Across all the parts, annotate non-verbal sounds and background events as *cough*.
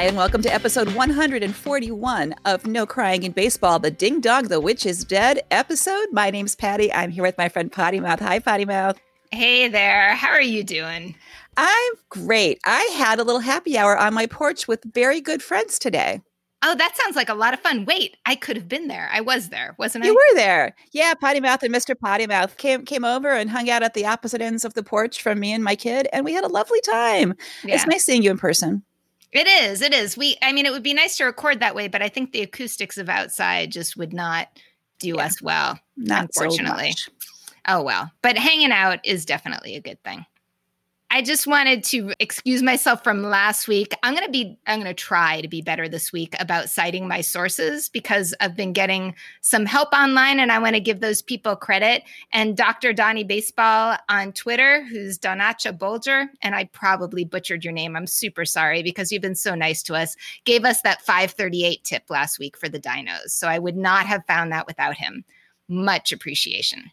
Hi, and welcome to episode 141 of No Crying in Baseball, the Ding Dong, the Witch is Dead episode. My name's Patty. I'm here with my friend Potty Mouth. Hi, Potty Mouth. Hey there. How are you doing? I'm great. I had a little happy hour on my porch with very good friends today. Oh, that sounds like a lot of fun. Wait, I could have been there. I was there, wasn't I? You were there. Yeah, Potty Mouth and Mr. Potty Mouth came came over and hung out at the opposite ends of the porch from me and my kid, and we had a lovely time. Yeah. It's nice seeing you in person. It is. It is. We I mean it would be nice to record that way, but I think the acoustics of outside just would not do yeah. us well, not unfortunately. So oh well. But hanging out is definitely a good thing. I just wanted to excuse myself from last week. I'm going to be, I'm going to try to be better this week about citing my sources because I've been getting some help online and I want to give those people credit. And Dr. Donnie Baseball on Twitter, who's Donacha Bolger, and I probably butchered your name. I'm super sorry because you've been so nice to us, gave us that 538 tip last week for the dinos. So I would not have found that without him. Much appreciation.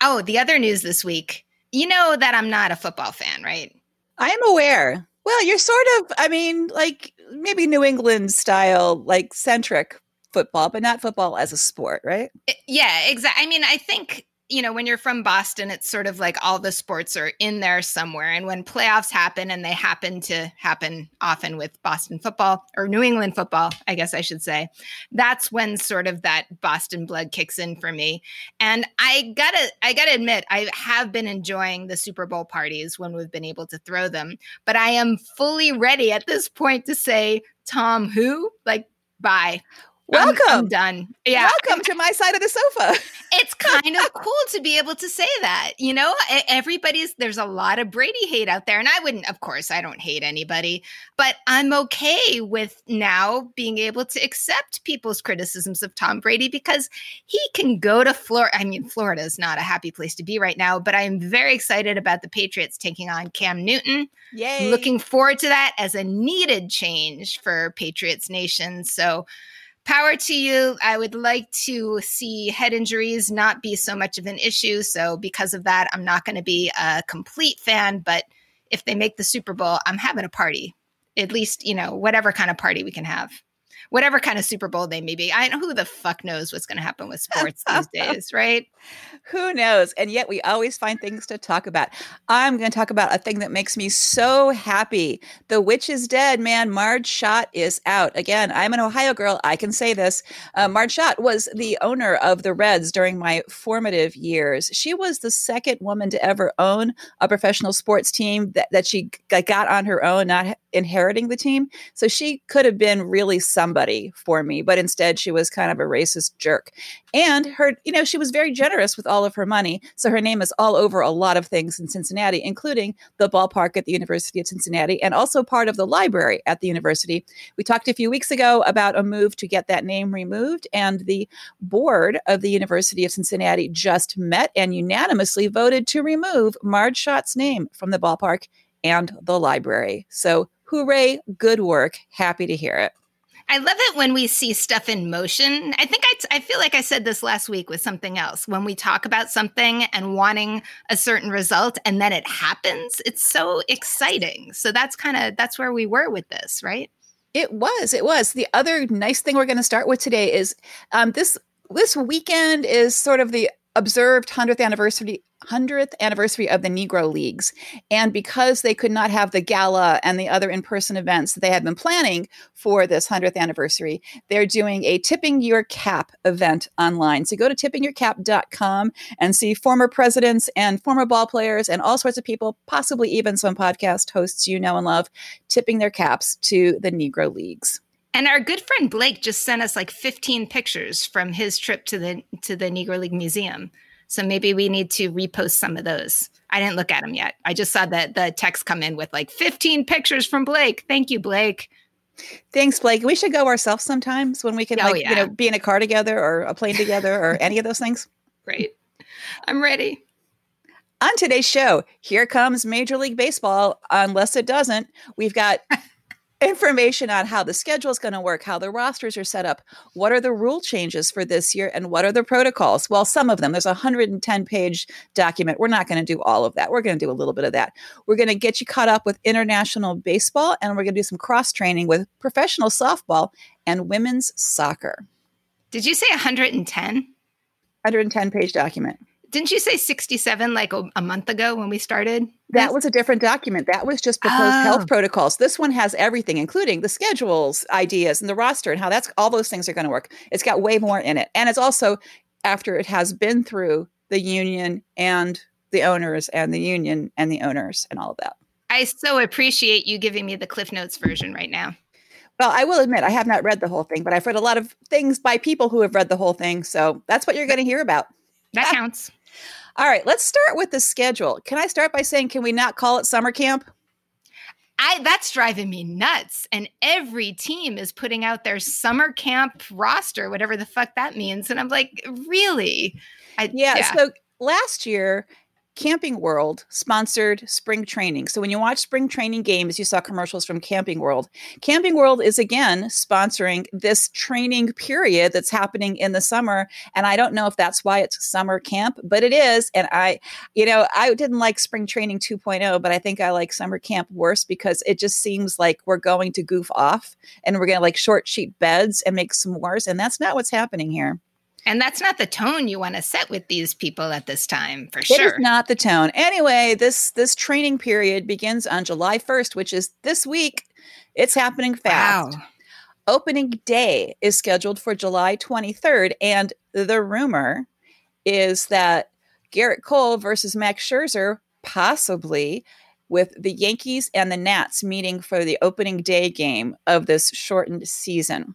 Oh, the other news this week you know that I'm not a football fan, right? I am aware. Well, you're sort of, I mean, like maybe New England style, like centric football, but not football as a sport, right? Yeah, exactly. I mean, I think you know, when you're from Boston, it's sort of like all the sports are in there somewhere. And when playoffs happen, and they happen to happen often with Boston football or New England football, I guess I should say, that's when sort of that Boston blood kicks in for me. And I gotta, I gotta admit, I have been enjoying the Super Bowl parties when we've been able to throw them. But I am fully ready at this point to say, Tom, who? Like, bye. Welcome. I'm, I'm, done. Yeah. Welcome to my side of the sofa. *laughs* it's kind of cool to be able to say that. You know, everybody's, there's a lot of Brady hate out there. And I wouldn't, of course, I don't hate anybody, but I'm okay with now being able to accept people's criticisms of Tom Brady because he can go to Florida. I mean, Florida is not a happy place to be right now, but I am very excited about the Patriots taking on Cam Newton. Yay. Looking forward to that as a needed change for Patriots Nation. So, power to you. I would like to see head injuries not be so much of an issue. So, because of that, I'm not going to be a complete fan. But if they make the Super Bowl, I'm having a party. At least, you know, whatever kind of party we can have whatever kind of Super Bowl they may be. I know who the fuck knows what's going to happen with sports these *laughs* days, right? Who knows? And yet we always find things to talk about. I'm going to talk about a thing that makes me so happy. The witch is dead, man. Marge Schott is out. Again, I'm an Ohio girl. I can say this. Uh, Marge Schott was the owner of the Reds during my formative years. She was the second woman to ever own a professional sports team that, that she got on her own, not inheriting the team. So she could have been really somebody for me, but instead she was kind of a racist jerk. And her, you know, she was very generous with all of her money. So her name is all over a lot of things in Cincinnati, including the ballpark at the University of Cincinnati and also part of the library at the university. We talked a few weeks ago about a move to get that name removed, and the board of the University of Cincinnati just met and unanimously voted to remove Marge Schott's name from the ballpark and the library. So Hooray, good work. Happy to hear it. I love it when we see stuff in motion. I think I, I feel like I said this last week with something else. When we talk about something and wanting a certain result and then it happens, it's so exciting. So that's kind of that's where we were with this, right? It was. It was. The other nice thing we're going to start with today is um, this this weekend is sort of the observed 100th anniversary 100th anniversary of the Negro Leagues. And because they could not have the gala and the other in person events that they had been planning for this 100th anniversary, they're doing a Tipping Your Cap event online. So go to tippingyourcap.com and see former presidents and former ball players and all sorts of people, possibly even some podcast hosts you know and love, tipping their caps to the Negro Leagues. And our good friend Blake just sent us like 15 pictures from his trip to the to the Negro League Museum. So maybe we need to repost some of those. I didn't look at them yet. I just saw that the text come in with like 15 pictures from Blake. Thank you, Blake. Thanks, Blake. We should go ourselves sometimes when we can, oh, like, yeah. you know, be in a car together or a plane together or any of those things. Great. I'm ready. On today's show, here comes Major League Baseball. Unless it doesn't, we've got *laughs* information on how the schedule is going to work, how the rosters are set up, what are the rule changes for this year, and what are the protocols. Well, some of them, there's a 110 page document. We're not going to do all of that. We're going to do a little bit of that. We're going to get you caught up with international baseball, and we're going to do some cross training with professional softball and women's soccer. Did you say 110? 110 page document. Didn't you say 67 like a, a month ago when we started? That was a different document. That was just proposed oh. health protocols. This one has everything, including the schedules, ideas, and the roster, and how that's all those things are going to work. It's got way more in it. And it's also after it has been through the union and the owners and the union and the owners and all of that. I so appreciate you giving me the Cliff Notes version right now. Well, I will admit I have not read the whole thing, but I've read a lot of things by people who have read the whole thing. So that's what you're going to hear about. That counts. All right, let's start with the schedule. Can I start by saying, can we not call it summer camp? I that's driving me nuts. And every team is putting out their summer camp roster, whatever the fuck that means. And I'm like, really? I, yeah, yeah. So last year, Camping World sponsored spring training. So when you watch spring training games, you saw commercials from Camping World. Camping World is again sponsoring this training period that's happening in the summer. And I don't know if that's why it's summer camp, but it is. And I, you know, I didn't like spring training 2.0, but I think I like summer camp worse because it just seems like we're going to goof off and we're going to like short sheet beds and make s'mores. And that's not what's happening here. And that's not the tone you want to set with these people at this time, for sure. It is not the tone. Anyway, this this training period begins on July 1st, which is this week. It's happening fast. Wow. Opening day is scheduled for July 23rd, and the rumor is that Gerrit Cole versus Max Scherzer, possibly with the Yankees and the Nats meeting for the opening day game of this shortened season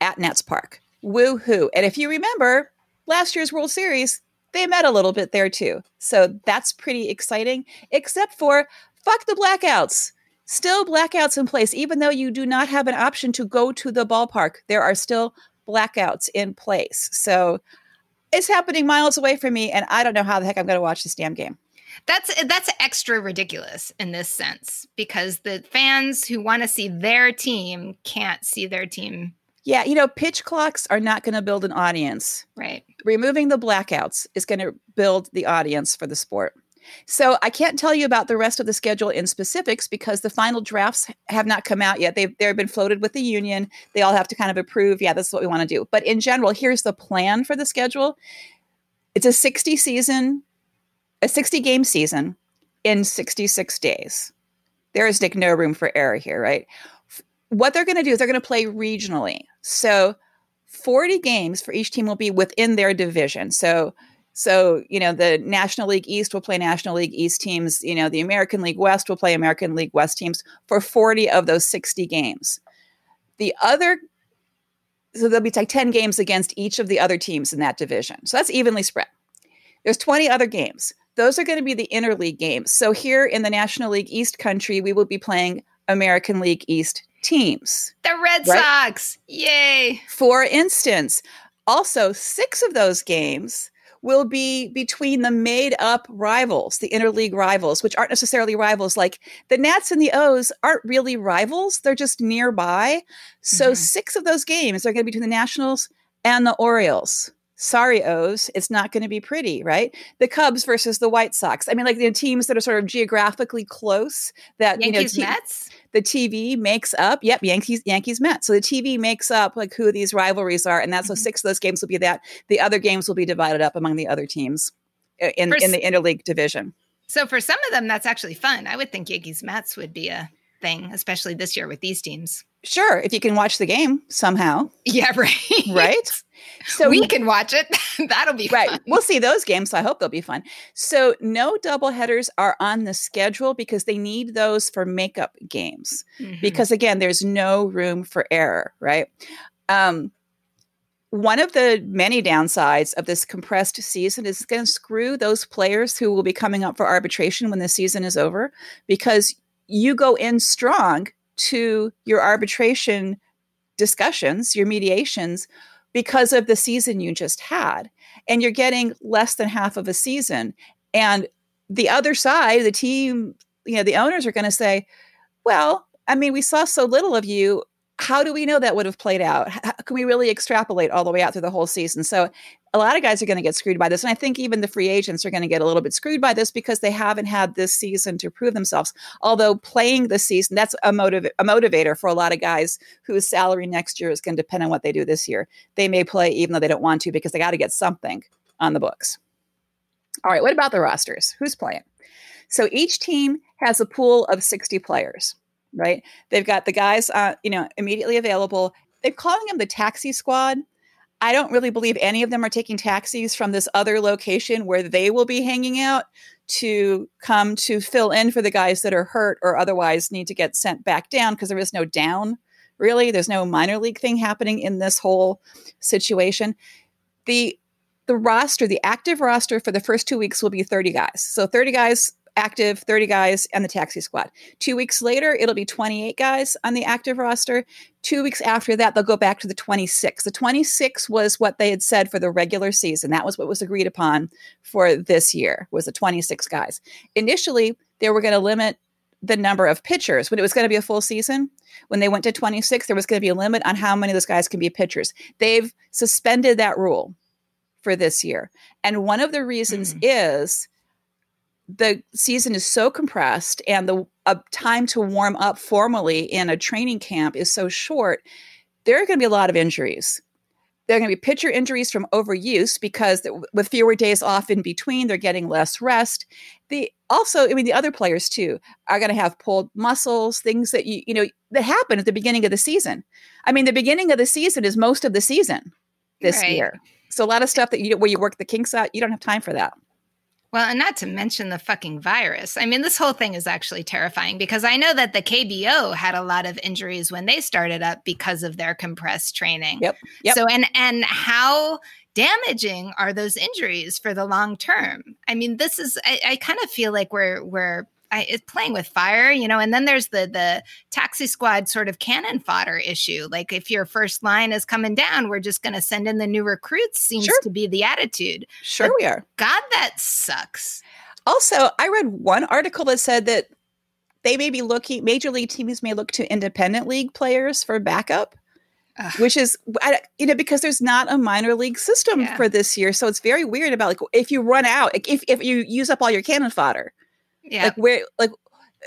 at Nats Park. Woohoo. And if you remember last year's World Series, they met a little bit there too. So that's pretty exciting, except for fuck the blackouts. Still blackouts in place, even though you do not have an option to go to the ballpark. There are still blackouts in place. So it's happening miles away from me, and I don't know how the heck I'm going to watch this damn game. That's that's extra ridiculous in this sense because the fans who want to see their team can't see their team yeah, you know, pitch clocks are not going to build an audience. Right. Removing the blackouts is going to build the audience for the sport. So I can't tell you about the rest of the schedule in specifics because the final drafts have not come out yet. They've they've been floated with the union. They all have to kind of approve. Yeah, this is what we want to do. But in general, here's the plan for the schedule. It's a 60 season, a 60 game season in 66 days. There is like no room for error here, right? what they're going to do is they're going to play regionally. So 40 games for each team will be within their division. So so, you know, the National League East will play National League East teams, you know, the American League West will play American League West teams for 40 of those 60 games. The other so there'll be like 10 games against each of the other teams in that division. So that's evenly spread. There's 20 other games. Those are going to be the interleague games. So here in the National League East country, we will be playing American League East teams. The Red right? Sox. Yay. For instance, also six of those games will be between the made up rivals, the interleague rivals, which aren't necessarily rivals. Like the Nats and the O's aren't really rivals, they're just nearby. So mm-hmm. six of those games are going to be between the Nationals and the Orioles. Sorry, O's, it's not going to be pretty, right? The Cubs versus the White Sox. I mean, like the teams that are sort of geographically close. That Yankees, you know, te- Mets the TV makes up, yep, Yankees, Yankees Mets. So the TV makes up like who these rivalries are. And that's mm-hmm. so six of those games will be that. The other games will be divided up among the other teams in, for, in the interleague division. So for some of them, that's actually fun. I would think Yankees Mets would be a thing, especially this year with these teams. Sure, if you can watch the game somehow. Yeah, *laughs* right. Right. So we can watch it. *laughs* That'll be right. Fun. We'll see those games. So I hope they'll be fun. So no double headers are on the schedule because they need those for makeup games. Mm-hmm. Because again, there's no room for error, right? Um, one of the many downsides of this compressed season is going to screw those players who will be coming up for arbitration when the season is over because you go in strong to your arbitration discussions, your mediations because of the season you just had. And you're getting less than half of a season. And the other side, the team, you know, the owners are going to say, well, I mean, we saw so little of you. How do we know that would have played out? How, can we really extrapolate all the way out through the whole season? So a lot of guys are going to get screwed by this. And I think even the free agents are going to get a little bit screwed by this because they haven't had this season to prove themselves. Although playing the season, that's a motive a motivator for a lot of guys whose salary next year is going to depend on what they do this year. They may play even though they don't want to because they got to get something on the books. All right, what about the rosters? Who's playing? So each team has a pool of 60 players, right? They've got the guys, uh, you know, immediately available. They're calling them the taxi squad I don't really believe any of them are taking taxis from this other location where they will be hanging out to come to fill in for the guys that are hurt or otherwise need to get sent back down because there is no down really there's no minor league thing happening in this whole situation the the roster the active roster for the first 2 weeks will be 30 guys so 30 guys active 30 guys and the taxi squad. Two weeks later, it'll be 28 guys on the active roster. Two weeks after that, they'll go back to the 26. The 26 was what they had said for the regular season. That was what was agreed upon for this year, was the 26 guys. Initially, they were going to limit the number of pitchers when it was going to be a full season. When they went to 26, there was going to be a limit on how many of those guys can be pitchers. They've suspended that rule for this year. And one of the reasons mm. is the season is so compressed and the uh, time to warm up formally in a training camp is so short, there are going to be a lot of injuries. There are going to be pitcher injuries from overuse because with fewer days off in between, they're getting less rest. The also, I mean, the other players too are going to have pulled muscles, things that you you know that happen at the beginning of the season. I mean, the beginning of the season is most of the season this right. year. So a lot of stuff that you where you work the kinks out, you don't have time for that. Well, and not to mention the fucking virus. I mean, this whole thing is actually terrifying because I know that the KBO had a lot of injuries when they started up because of their compressed training. Yep. yep. So and and how damaging are those injuries for the long term? I mean, this is I, I kind of feel like we're we're I, it's playing with fire, you know. And then there's the the taxi squad sort of cannon fodder issue. Like if your first line is coming down, we're just going to send in the new recruits. Seems sure. to be the attitude. Sure, but we are. God, that sucks. Also, I read one article that said that they may be looking. Major league teams may look to independent league players for backup. Ugh. Which is, you know, because there's not a minor league system yeah. for this year, so it's very weird about like if you run out, if if you use up all your cannon fodder, yeah. Like where like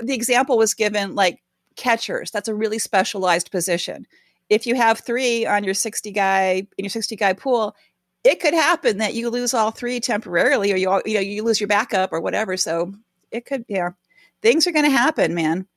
the example was given like catchers. That's a really specialized position. If you have 3 on your 60 guy in your 60 guy pool, it could happen that you lose all three temporarily or you you know you lose your backup or whatever. So it could yeah. Things are going to happen, man.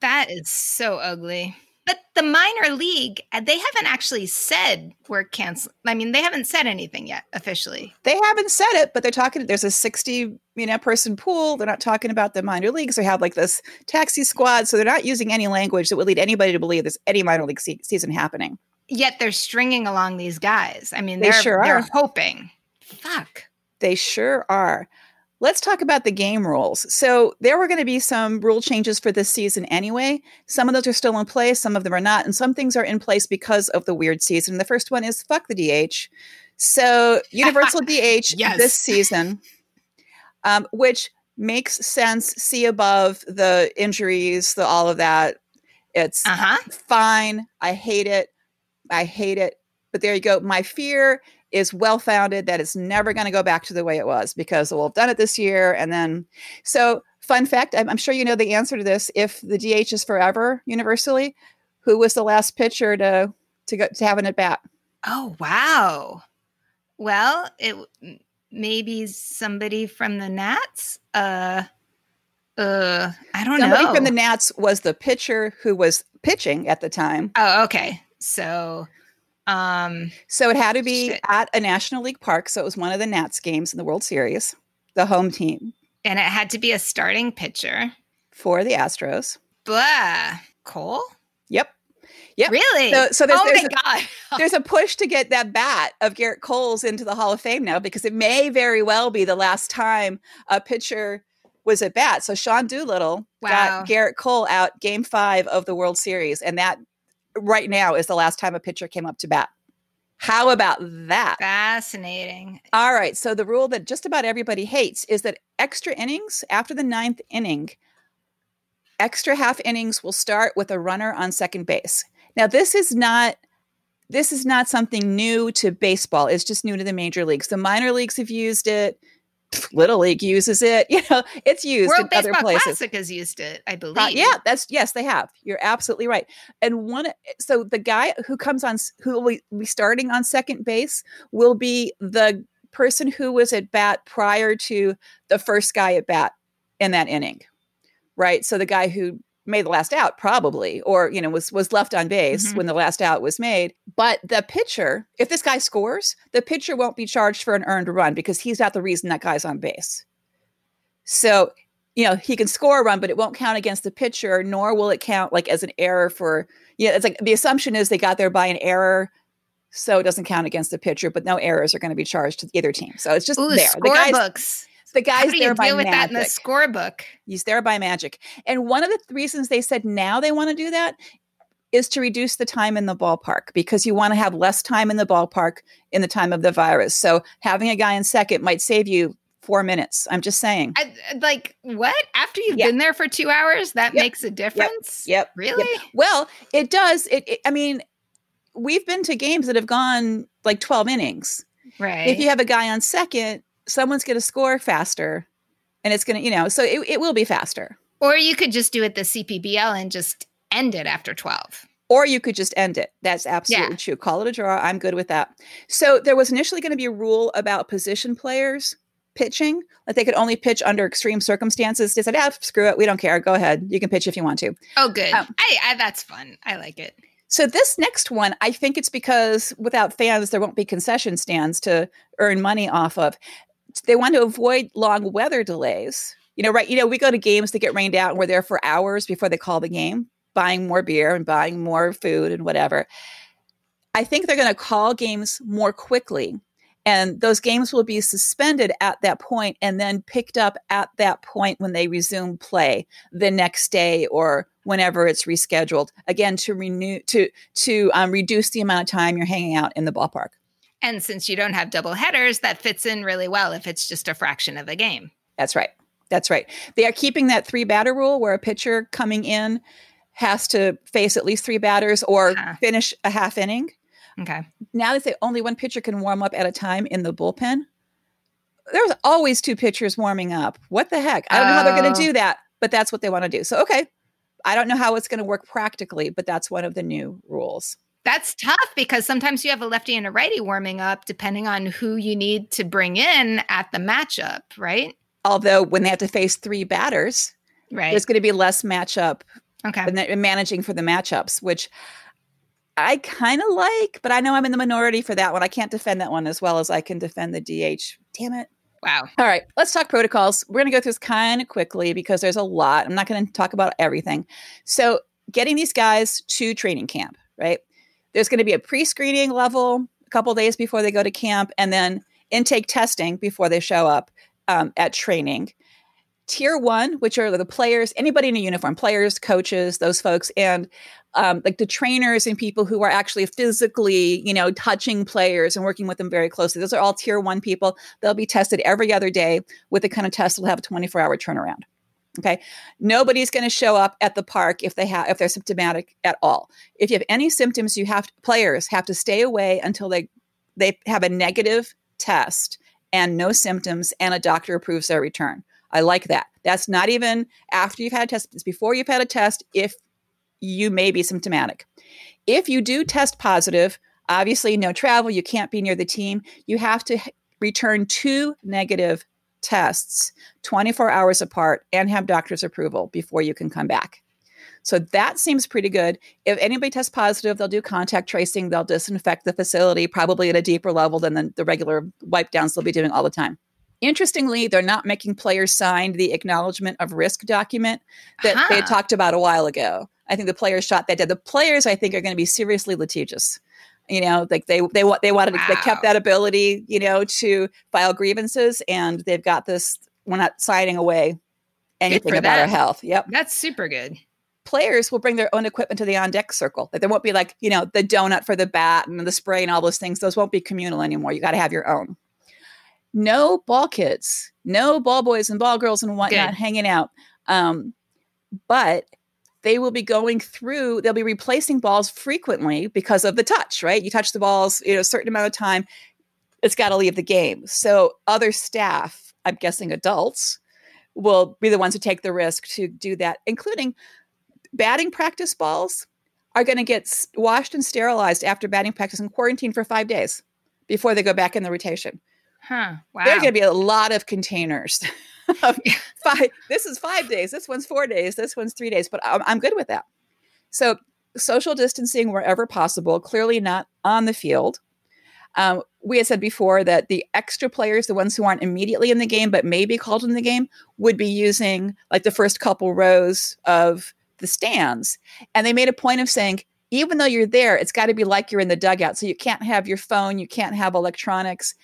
That is so ugly. But the minor league, uh, they haven't actually said we're canceling. I mean, they haven't said anything yet officially. They haven't said it, but they're talking. There's a 60 you know person pool. They're not talking about the minor leagues. They have like this taxi squad, so they're not using any language that would lead anybody to believe there's any minor league se- season happening. Yet they're stringing along these guys. I mean, they they're, sure they're hoping. Fuck. They sure are. Let's talk about the game rules. So, there were going to be some rule changes for this season anyway. Some of those are still in place, some of them are not, and some things are in place because of the weird season. The first one is fuck the DH. So, *laughs* universal DH yes. this season, um, which makes sense. See above the injuries, the all of that. It's uh-huh. fine. I hate it. I hate it. But there you go. My fear is well founded that it's never going to go back to the way it was because we'll have done it this year and then so fun fact I'm, I'm, sure you know the answer to this if the dh is forever universally who was the last pitcher to to go to have an at bat oh wow. Well it maybe somebody from the nats? Uh uh i don't somebody know. from the nats was the pitcher who was pitching at the time. Oh okay. So um, so it had to be shit. at a National League park. So it was one of the Nats games in the World Series, the home team. And it had to be a starting pitcher for the Astros. Blah. Cole? Yep. Yep. Really? So, so there's, oh there's, my a, God. *laughs* there's a push to get that bat of Gerrit Cole's into the Hall of Fame now because it may very well be the last time a pitcher was at bat. So Sean Doolittle wow. got Gerrit Cole out game five of the World Series. And that right now is the last time a pitcher came up to bat. How about that? Fascinating. All right. So, the rule that just about everybody hates is that extra innings after the ninth inning extra half innings will start with a runner on second base. Now, this is not this is not something new to baseball. It's just new to the major leagues. The minor leagues have used it. Little League uses it. *laughs* You know, it's used World in Baseball other places. Classic has used it, I believe. Uh, yeah, that's yes, they have. You're absolutely right. And one, so the guy who comes on, who will be starting on second base, will be the person who was at bat prior to the first guy at bat in that inning, right? So the guy who made the last out probably or you know was was left on base mm-hmm. when the last out was made but the pitcher if this guy scores the pitcher won't be charged for an earned run because he's not the reason that guy's on base so you know he can score a run but it won't count against the pitcher nor will it count like as an error for yeah you know, it's like the assumption is they got there by an error so it doesn't count against the pitcher but no errors are going to be charged to either team so it's just Ooh, there score the guys, books the guy's How do you there by deal with magic. that in the scorebook? He's there by magic. And one of the reasons they said now they want to do that is to reduce the time in the ballpark because you want to have less time in the ballpark in the time of the virus. So having a guy in second might save you four minutes. I'm just saying. I, uh, like what? After you've yep. been there for two hours, that yep. makes a difference. Yep. yep. Really? Well, it does. It, it. I mean, we've been to games that have gone like 12 innings. Right. If you have a guy on second, someone's going to score faster and it's going to, you know, so it, it will be faster. Or you could just do it the CPBL and just end it after 12. Or you could just end it. That's absolutely yeah. true. Call it a draw. I'm good with that. So there was initially going to be a rule about position players pitching, like they could only pitch under extreme circumstances. They said, "Ah, screw it. We don't care. Go ahead. You can pitch if you want to." Oh, good. Um, I, I that's fun. I like it. So this next one, I think it's because without fans, there won't be concession stands to earn money off of they want to avoid long weather delays. You know, right? You know, we go to games that get rained out and we're there for hours before they call the game, buying more beer and buying more food and whatever. I think they're going to call games more quickly and those games will be suspended at that point and then picked up at that point when they resume play the next day or whenever it's rescheduled again to renew to to um, reduce the amount of time you're hanging out in the ballpark and since you don't have double headers, that fits in really well if it's just a fraction of a game. That's right. That's right. They are keeping that three batter rule where a pitcher coming in has to face at least three batters or uh-huh. finish a half inning. Okay. Now they say only one pitcher can warm up at a time in the bullpen. There's always two pitchers warming up. What the heck? I don't know how they're going to oh. do that, but that's what they want to do. So, okay. I don't know how it's going to work practically, but that's one of the new rules. That's tough because sometimes you have a lefty and a righty warming up depending on who you need to bring in at the matchup, right? Although when they have to face three batters, right. there's going to be less matchup okay. and managing for the matchups, which I kind of like, but I know I'm in the minority for that one. I can't defend that one as well as I can defend the DH. Damn it. Wow. All right, let's talk protocols. We're going to go through this kind of quickly because there's a lot. I'm not going to talk about everything. So, getting these guys to training camp, right? There's going to be a pre screening level a couple days before they go to camp, and then intake testing before they show up um, at training. Tier one, which are the players, anybody in a uniform, players, coaches, those folks, and um, like the trainers and people who are actually physically, you know, touching players and working with them very closely. Those are all tier one people. They'll be tested every other day with the kind of test that will have a 24 hour turnaround. Okay. Nobody's going to show up at the park if they have if they're symptomatic at all. If you have any symptoms, you have players have to stay away until they they have a negative test and no symptoms and a doctor approves their return. I like that. That's not even after you've had a test, it's before you've had a test if you may be symptomatic. If you do test positive, obviously no travel, you can't be near the team. You have to return two negative tests 24 hours apart and have doctor's approval before you can come back. So that seems pretty good. If anybody tests positive, they'll do contact tracing, they'll disinfect the facility, probably at a deeper level than the, the regular wipe downs they'll be doing all the time. Interestingly, they're not making players sign the acknowledgement of risk document that uh-huh. they had talked about a while ago. I think the players shot that dead. The players, I think, are going to be seriously litigious you know like they they they wanted wow. they kept that ability you know to file grievances and they've got this we're not signing away anything about that. our health yep that's super good players will bring their own equipment to the on deck circle that there won't be like you know the donut for the bat and the spray and all those things those won't be communal anymore you got to have your own no ball kids no ball boys and ball girls and whatnot good. hanging out. Um, but they will be going through they'll be replacing balls frequently because of the touch right? You touch the balls you know a certain amount of time it's got to leave the game. So other staff i'm guessing adults will be the ones who take the risk to do that including batting practice balls are going to get washed and sterilized after batting practice and quarantined for five days before they go back in the rotation huh wow there's going to be a lot of containers *laughs* five. This is five days. This one's four days. This one's three days. But I'm, I'm good with that. So social distancing wherever possible. Clearly not on the field. Um, we had said before that the extra players, the ones who aren't immediately in the game but may be called in the game, would be using like the first couple rows of the stands. And they made a point of saying, even though you're there, it's got to be like you're in the dugout. So you can't have your phone, you can't have electronics.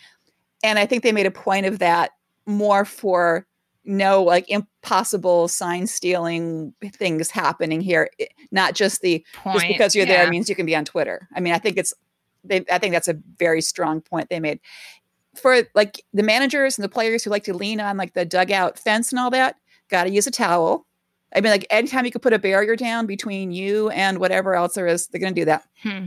And I think they made a point of that more for no like impossible sign stealing things happening here. Not just the point, just because you're yeah. there means you can be on twitter. I mean i think it's they i think that's a very strong point they made. For like the managers and the players who like to lean on like the dugout fence and all that got to use a towel. I mean like anytime you could put a barrier down between you and whatever else there is they're going to do that. Hmm.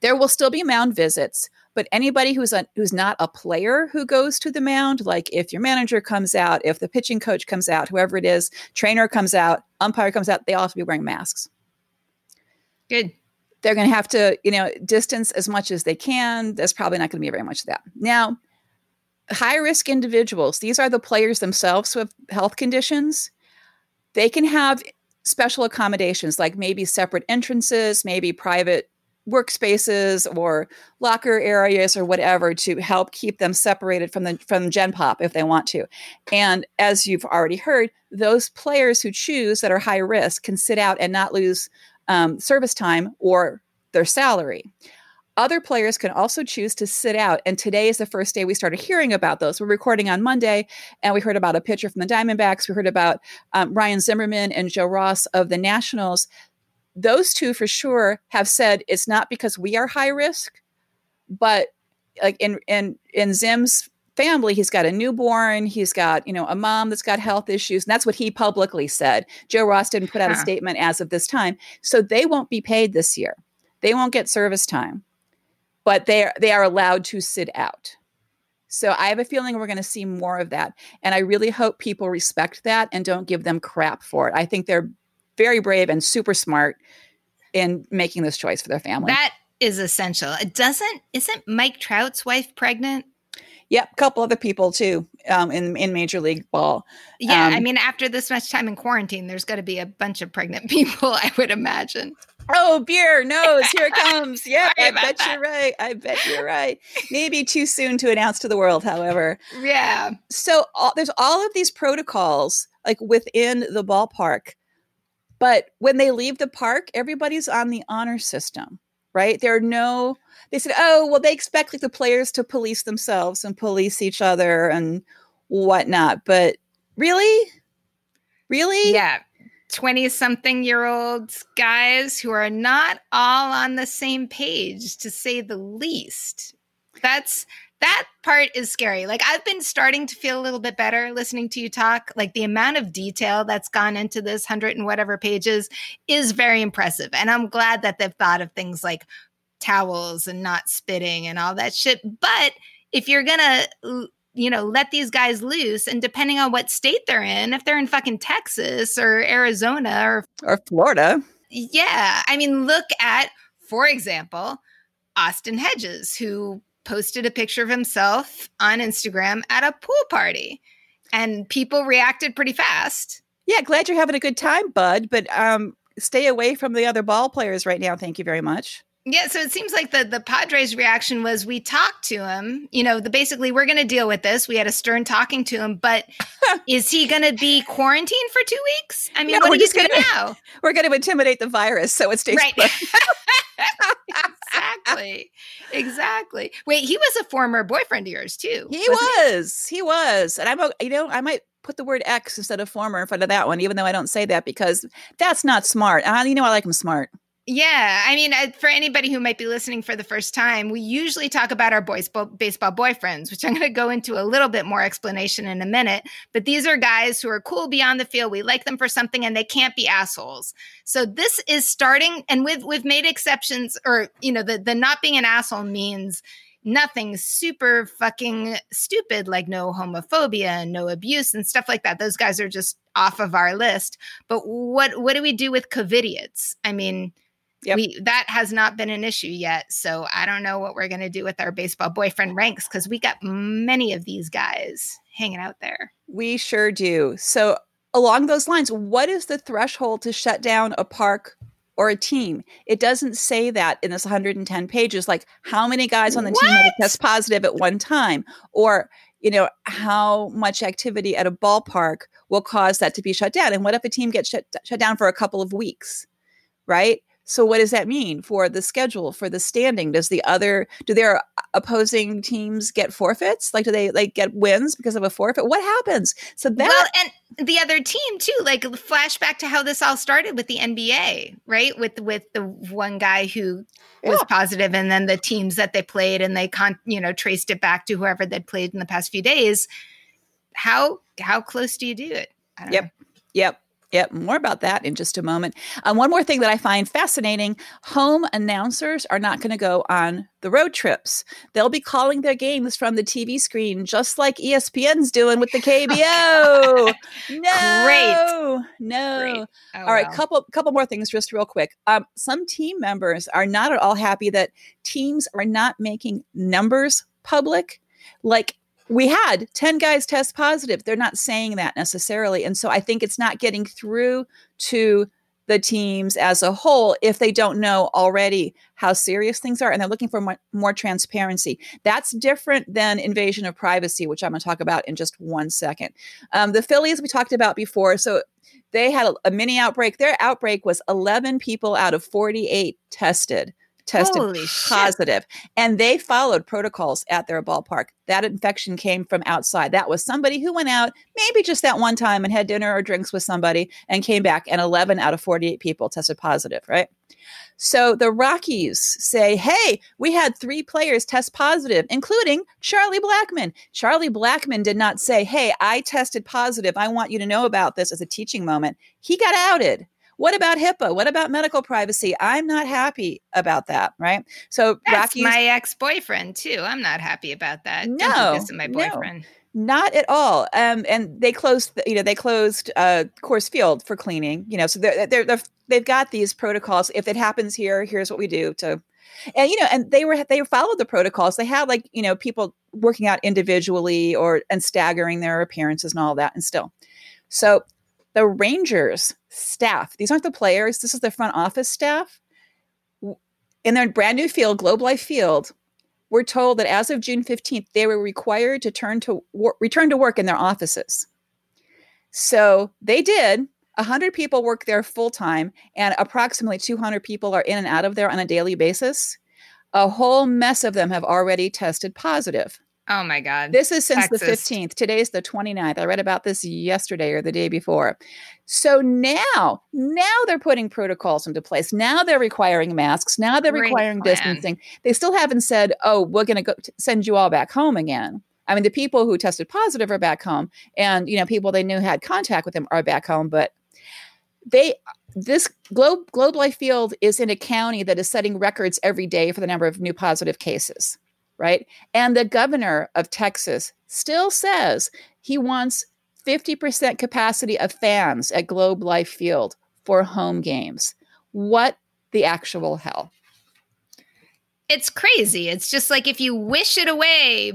there will still be mound visits but anybody who's a, who's not a player who goes to the mound, like if your manager comes out, if the pitching coach comes out, whoever it is, trainer comes out, umpire comes out, they all have to be wearing masks. Good. They're going to have to, you know, distance as much as they can. There's probably not going to be very much of that. Now, high risk individuals, these are the players themselves with health conditions. They can have special accommodations like maybe separate entrances, maybe private workspaces or locker areas or whatever to help keep them separated from the from gen pop if they want to. And as you've already heard those players who choose that are high risk can sit out and not lose um, service time or their salary. Other players can also choose to sit out and today is the first day we started hearing about those. We're recording on monday and we heard about a pitcher from the diamondbacks. We heard about um, ryan zimmerman and joe ross of the nationals those two for sure have said it's not because we are high risk, but like in in in Zim's family, he's got a newborn, he's got, you know, a mom that's got health issues, and that's what he publicly said. Joe Ross didn't put out huh. a statement as of this time. So they won't be paid this year. They won't get service time. But they are, they are allowed to sit out. So I have a feeling we're going to see more of that. And I really hope people respect that and don't give them crap for it. I think they're very brave and super smart in making this choice for their family. That is essential. It doesn't isn't Mike Trout's wife pregnant? Yep, a couple other people too um, in in Major League Ball. Yeah, um, I mean, after this much time in quarantine, there's got to be a bunch of pregnant *laughs* people. I would imagine. Oh, beer nose, here it comes. *laughs* Yep, I bet that. you're right. I bet you're right. Maybe too soon to announce to the world, however. Yeah. So all, there's all of these protocols like within the ballpark but when they leave the park, everybody's on the honor system, right? There are no, they said, oh, well, they expect like the players to police themselves and police each other and whatnot. But really? Really? Yeah. 20 something year old guys who are not all on the same page, to say the least. That's that part is scary. Like I've been starting to feel a little bit better listening to you talk. Like the amount of detail that's gone into this hundred and whatever pages is very impressive. And I'm glad that they've thought of things like towels and not spitting and all that shit. But if you're gonna you know, let these guys loose. And depending on what state they're in, if they're in fucking Texas or Arizona or or Florida. Yeah. I mean, look at, for example, Austin Hedges, who posted a picture of himself on Instagram at a pool party. And people reacted pretty fast. Yeah, glad you're having a good time, bud, but um stay away from the other ball players right now. Thank you very much. Yeah, so it seems like the the Padres reaction was we talked to him, you know, the basically we're going to deal with this. We had a stern talking to him, but *laughs* is he going to be quarantined for 2 weeks? I mean, no, what are you going to now? *laughs* We're going to intimidate the virus so it stays right. *laughs* exactly. Exactly. Wait, he was a former boyfriend of yours too. He was. He? he was. And I'm you know, I might put the word ex instead of former in front of that one, even though I don't say that because that's not smart. And you know, I like him smart. Yeah, I mean, for anybody who might be listening for the first time, we usually talk about our boys baseball boyfriends, which I'm going to go into a little bit more explanation in a minute. But these are guys who are cool beyond the field. We like them for something, and they can't be assholes. So this is starting, and with we've made exceptions, or you know, the the not being an asshole means nothing super fucking stupid like no homophobia and no abuse and stuff like that. Those guys are just off of our list. But what what do we do with covidiots? I mean, yep. we that has not been an issue yet. So I don't know what we're gonna do with our baseball boyfriend ranks because we got many of these guys hanging out there. We sure do. So along those lines, what is the threshold to shut down a park or a team. It doesn't say that in this 110 pages, like how many guys on the what? team had test positive at one time, or you know how much activity at a ballpark will cause that to be shut down. And what if a team gets shut, shut down for a couple of weeks, right? So what does that mean for the schedule, for the standing? Does the other do their opposing teams get forfeits? Like do they like get wins because of a forfeit? What happens? So that well, and the other team too, like flashback to how this all started with the NBA, right? With with the one guy who was yeah. positive, and then the teams that they played, and they con you know traced it back to whoever they'd played in the past few days. How how close do you do it? yep. Know. Yep. Yep, more about that in just a moment. Um, one more thing that I find fascinating home announcers are not going to go on the road trips. They'll be calling their games from the TV screen, just like ESPN's doing with the KBO. *laughs* no, Great. no. Great. Oh, all right, wow. couple couple more things, just real quick. Um, some team members are not at all happy that teams are not making numbers public. Like we had 10 guys test positive. They're not saying that necessarily. And so I think it's not getting through to the teams as a whole if they don't know already how serious things are and they're looking for more, more transparency. That's different than invasion of privacy, which I'm going to talk about in just one second. Um, the Phillies we talked about before. So they had a, a mini outbreak. Their outbreak was 11 people out of 48 tested tested Holy positive. Shit. and they followed protocols at their ballpark that infection came from outside that was somebody who went out maybe just that one time and had dinner or drinks with somebody and came back and 11 out of 48 people tested positive right so the Rockies say, hey, we had three players test positive, including Charlie Blackmon. Charlie Blackmon did not say, hey, I tested positive. I want you to know about this as a teaching moment. He got outed. What about HIPAA? What about medical privacy? I'm not happy about that, right? So That's Rockies, my ex-boyfriend too. I'm not happy about that. No, this my boyfriend. No. Not at all. Um, and they closed, you know, they closed uh, Coors Field for cleaning. You know, so they're, they're, they're they've got these protocols. If it happens here, here's what we do to and you know and they were they followed the protocols they had like you know people working out individually or and staggering their appearances and all that and still so the Rangers staff, these aren't the players, this is the front office staff. In their brand new field, Globe Life Field, we're told that as of June 15th, they were required to turn to wor- return to work in their offices. So they did. 100 people work there full time, and approximately 200 people are in and out of there on a daily basis. A whole mess of them have already tested positive. Oh my God. This is since Texas. the 15th. Today's the 29th. I read about this yesterday or the day before. So now, now they're putting protocols into place. Now they're requiring masks. Now they're Great requiring plan. distancing. They still haven't said, oh, we're going to send you all back home again. I mean, the people who tested positive are back home, and you know, people they knew had contact with them are back home. But they, this Globe Globe Life Field is in a county that is setting records every day for the number of new positive cases right? And the governor of Texas still says he wants 50% capacity of fans at Globe Life Field for home games. What the actual hell? It's crazy. It's just like if you wish it away,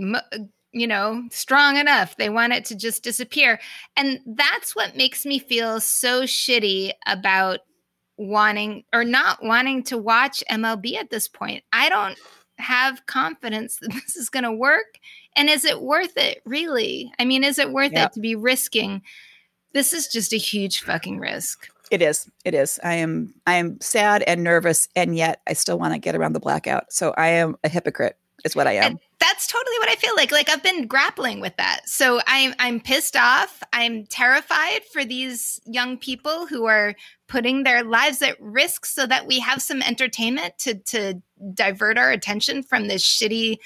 you know, strong enough, they want it to just disappear. And that's what makes me feel so shitty about wanting or not wanting to watch MLB at this point. I don't have confidence that *laughs* this is going to work? And is it worth it, really? I mean, is it worth yep. it to be risking? This is just a huge fucking risk. It is. It is. I am I am sad and nervous and yet I still want to get around the blackout. So I am a hypocrite is what I am. And that's totally what I feel like. Like I've been grappling with that. So I'm I'm pissed off. I'm terrified for these young people who are putting their lives at risk so that we have some entertainment to to divert our attention from this shitty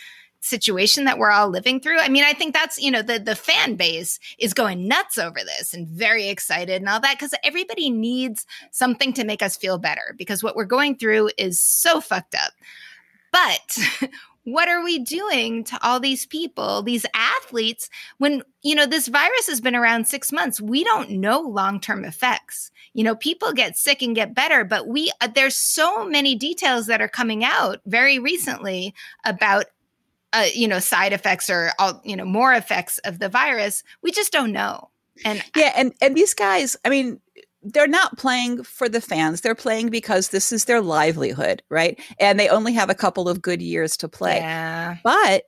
situation that we're all living through. I mean, I think that's, you know, the the fan base is going nuts over this and very excited and all that cuz everybody needs something to make us feel better because what we're going through is so fucked up. But *laughs* what are we doing to all these people, these athletes, when, you know, this virus has been around six months? We don't know long term effects. You know, people get sick and get better, but we, uh, there's so many details that are coming out very recently about uh, you know side effects or all you know more effects of the virus we just don't know and yeah and and these guys i mean they're not playing for the fans. They're playing because this is their livelihood right? And they only have a couple of good years to play. Yeah. but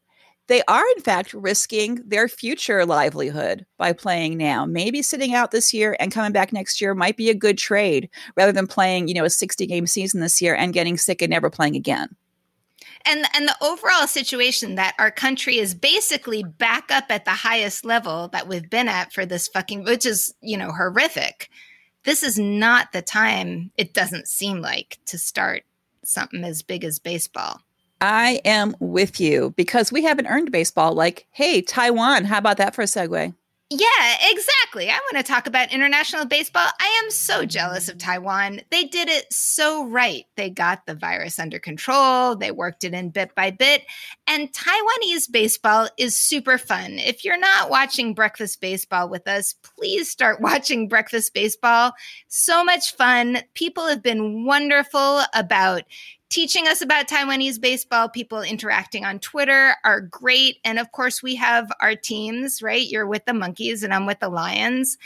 they are in fact risking their future livelihood by playing now. Maybe sitting out this year and coming back next year might be a good trade rather than playing you know a 60 game season this year and getting sick and never playing again. And and the overall situation that our country is basically back up at the highest level that we've been at for this fucking which is you know horrific this is not the time it doesn't seem like to start something as big as baseball. I am with you because we haven't earned baseball. Like hey taiwan how about that for a segue yeah, exactly. I want to talk about international baseball. I am so jealous of Taiwan. They did it so right. They got the virus under control, they worked it in bit by bit. And Taiwanese baseball is super fun. If you're not watching Breakfast Baseball with us, please start *laughs* watching Breakfast Baseball. So much fun. People have been wonderful about teaching us about Taiwanese baseball. People interacting on Twitter are great. And of course, we have our teams, right? You're with the Monkeys and I'm with the Lions.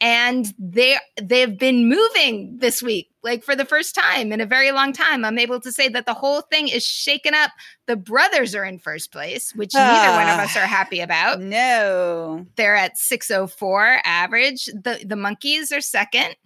And they they've been moving this week, like for the first time in a very long time. I'm able to say that the whole thing is shaken up. The brothers are in first place, which uh, neither one of us are happy about. No. They're at 604 average. The the monkeys are second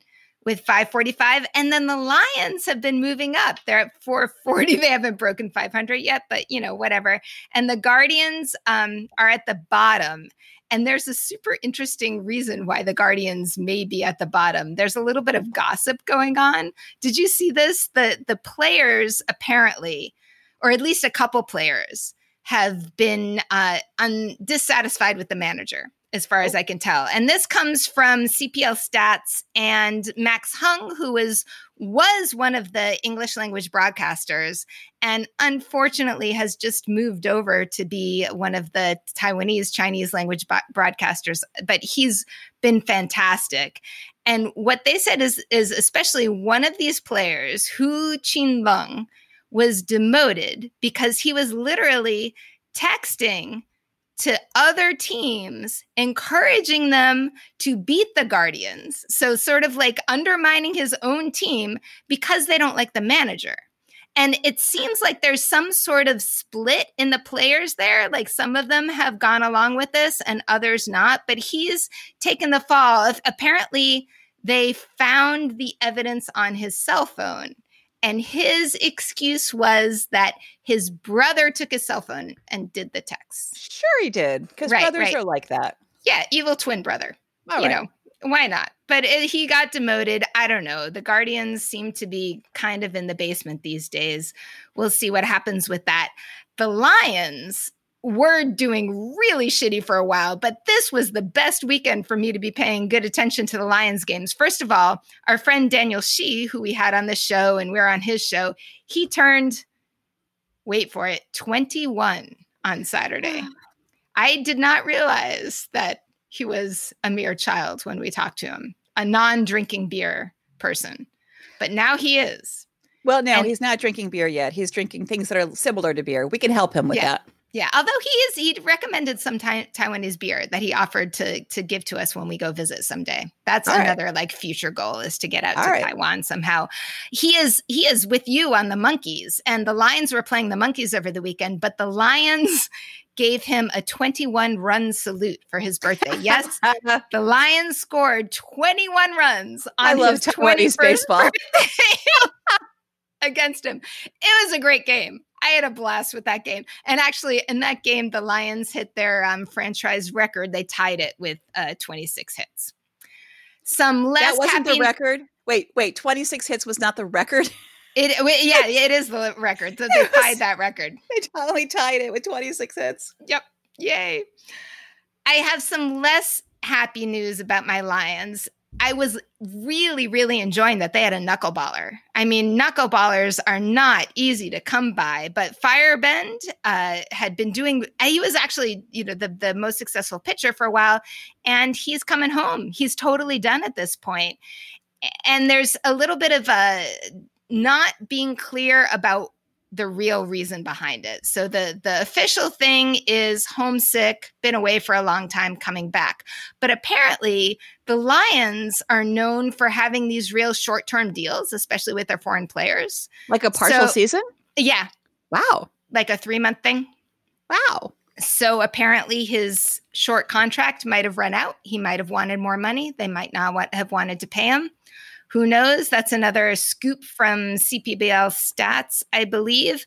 with 545 and then the lions have been moving up. They're at 440 *laughs* they haven't broken 500 yet but you know whatever. And the guardians um, are at the bottom. And there's a super interesting reason why the guardians may be at the bottom. There's a little bit of gossip going on. Did you see this? The the players apparently or at least a couple players have been uh, un- dissatisfied with the manager as far as oh. I can tell. And this comes from CPBL Stats and Max Hung, who was was one of the English language broadcasters and unfortunately has just moved over to be one of the Taiwanese Chinese language broadcasters, but he's been fantastic. And what they said is is especially one of these players, Hu Chin Lung, was demoted because he was literally texting to other teams, encouraging them to beat the Guardians. So, sort of like undermining his own team because they don't like the manager. And it seems like there's some sort of split in the players there. Like some of them have gone along with this and others not, but he's taken the fall. If apparently, they found the evidence on his cell phone and his excuse was that his brother took his cell phone and did the text. Sure, he did. Because right, brothers right. are like that. Yeah, evil twin brother. All you right. know, why not? But it, he got demoted. I don't know. The Guardians seem to be kind of in the basement these days. We'll see what happens with that. The Lions were doing really shitty for a while, but this was the best weekend for me to be paying good attention to the Lions games. First of all, our friend Daniel Shi, who we had on the show and we are on his show, he turned, wait for it, 21 on Saturday. I did not realize that he was a mere child when we talked to him, a non drinking beer person. But now he is. Well, no, and, he's not drinking beer yet. He's drinking things that are similar to beer. We can help him with yeah. that. Yeah, although he is, he recommended some tai- Taiwanese beer that he offered to to give to us when we go visit someday. That's All another right. like future goal is to get out All to right. Taiwan somehow. He is he is with you on the monkeys, and the Lions were playing the monkeys over the weekend, but the Lions *laughs* gave him a 21 run salute for his birthday. Yes, *laughs* the Lions scored 21 runs on I love his Taiwanese baseball *laughs* against him. It was a great game. I had a blast with that game. And actually, in that game, the Lions hit their um, franchise record. They tied it with uh, 26 hits. Some less. That wasn't happy- the record. Wait, wait. 26 hits was not the record. *laughs* It, yeah, it is the record. So they *laughs* tied that record. They totally tied it with 26 hits. Yep. Yay. I have some less happy news about my Lions. I was really, really enjoying that they had a knuckleballer. I mean, knuckleballers are not easy to come by, but Feierabend uh, had been doing. He was actually, you know, the the most successful pitcher for a while, and he's coming home. He's totally done at this point. And there's a little bit of a not being clear about the real reason behind it. So the the official thing is homesick, been away for a long time, coming back. But apparently, the Lions are known for having these real short term deals, especially with their foreign players. Like a partial So- season? Yeah, Wow. like a three month thing. Wow. So apparently, his short contract might have run out. He might have wanted more money. They might not want, have wanted to pay him. Who knows? That's another scoop from CPBL stats, I believe.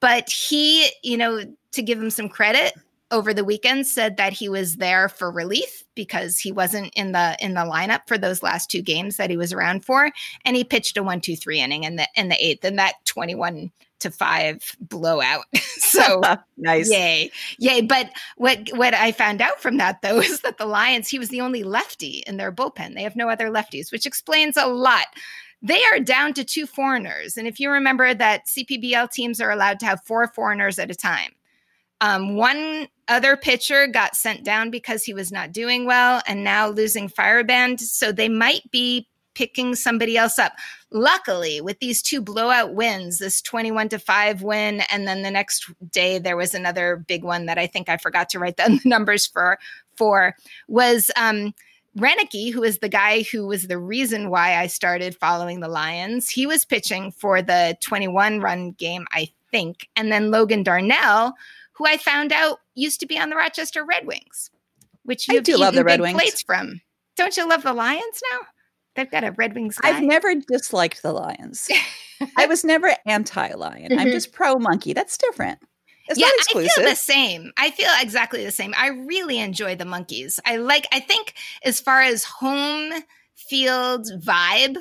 But he, you know, to give him some credit, over the weekend said that he was there for relief because he wasn't in the in the lineup for those last two games that he was around for, and he pitched a one two three inning in the in the eighth, and that twenty one to five blowout. *laughs* so *laughs* nice. Yay. Yay. But what what I found out from that though *laughs* is that the Lions, he was the only lefty in their bullpen. They have no other lefties, which explains a lot. They are down to two foreigners. And if you remember that CPBL teams are allowed to have four foreigners at a time. Um, one other pitcher got sent down because he was not doing well and now losing Feierabend. So they might be picking somebody else up. Luckily, with these two blowout wins, this 21 to 5 win, and then the next day there was another big one that I think I forgot to write *laughs* down the numbers for, for was um Renicky, who is the guy who was the reason why I started following the Lions. He was pitching for the 21 run game, I think. And then Logan Darnell, who I found out used to be on the Rochester Red Wings, which you've do love the Red Wings. plates from. Don't you love the Lions now? They've got a Red Wings guy. I've never disliked the Lions. I was never *laughs* anti-lion. I'm Mhm. just pro-monkey. That's different. It's yeah, not I feel the same. I feel exactly the same. I really enjoy the monkeys. I like. I think as far as home field vibe,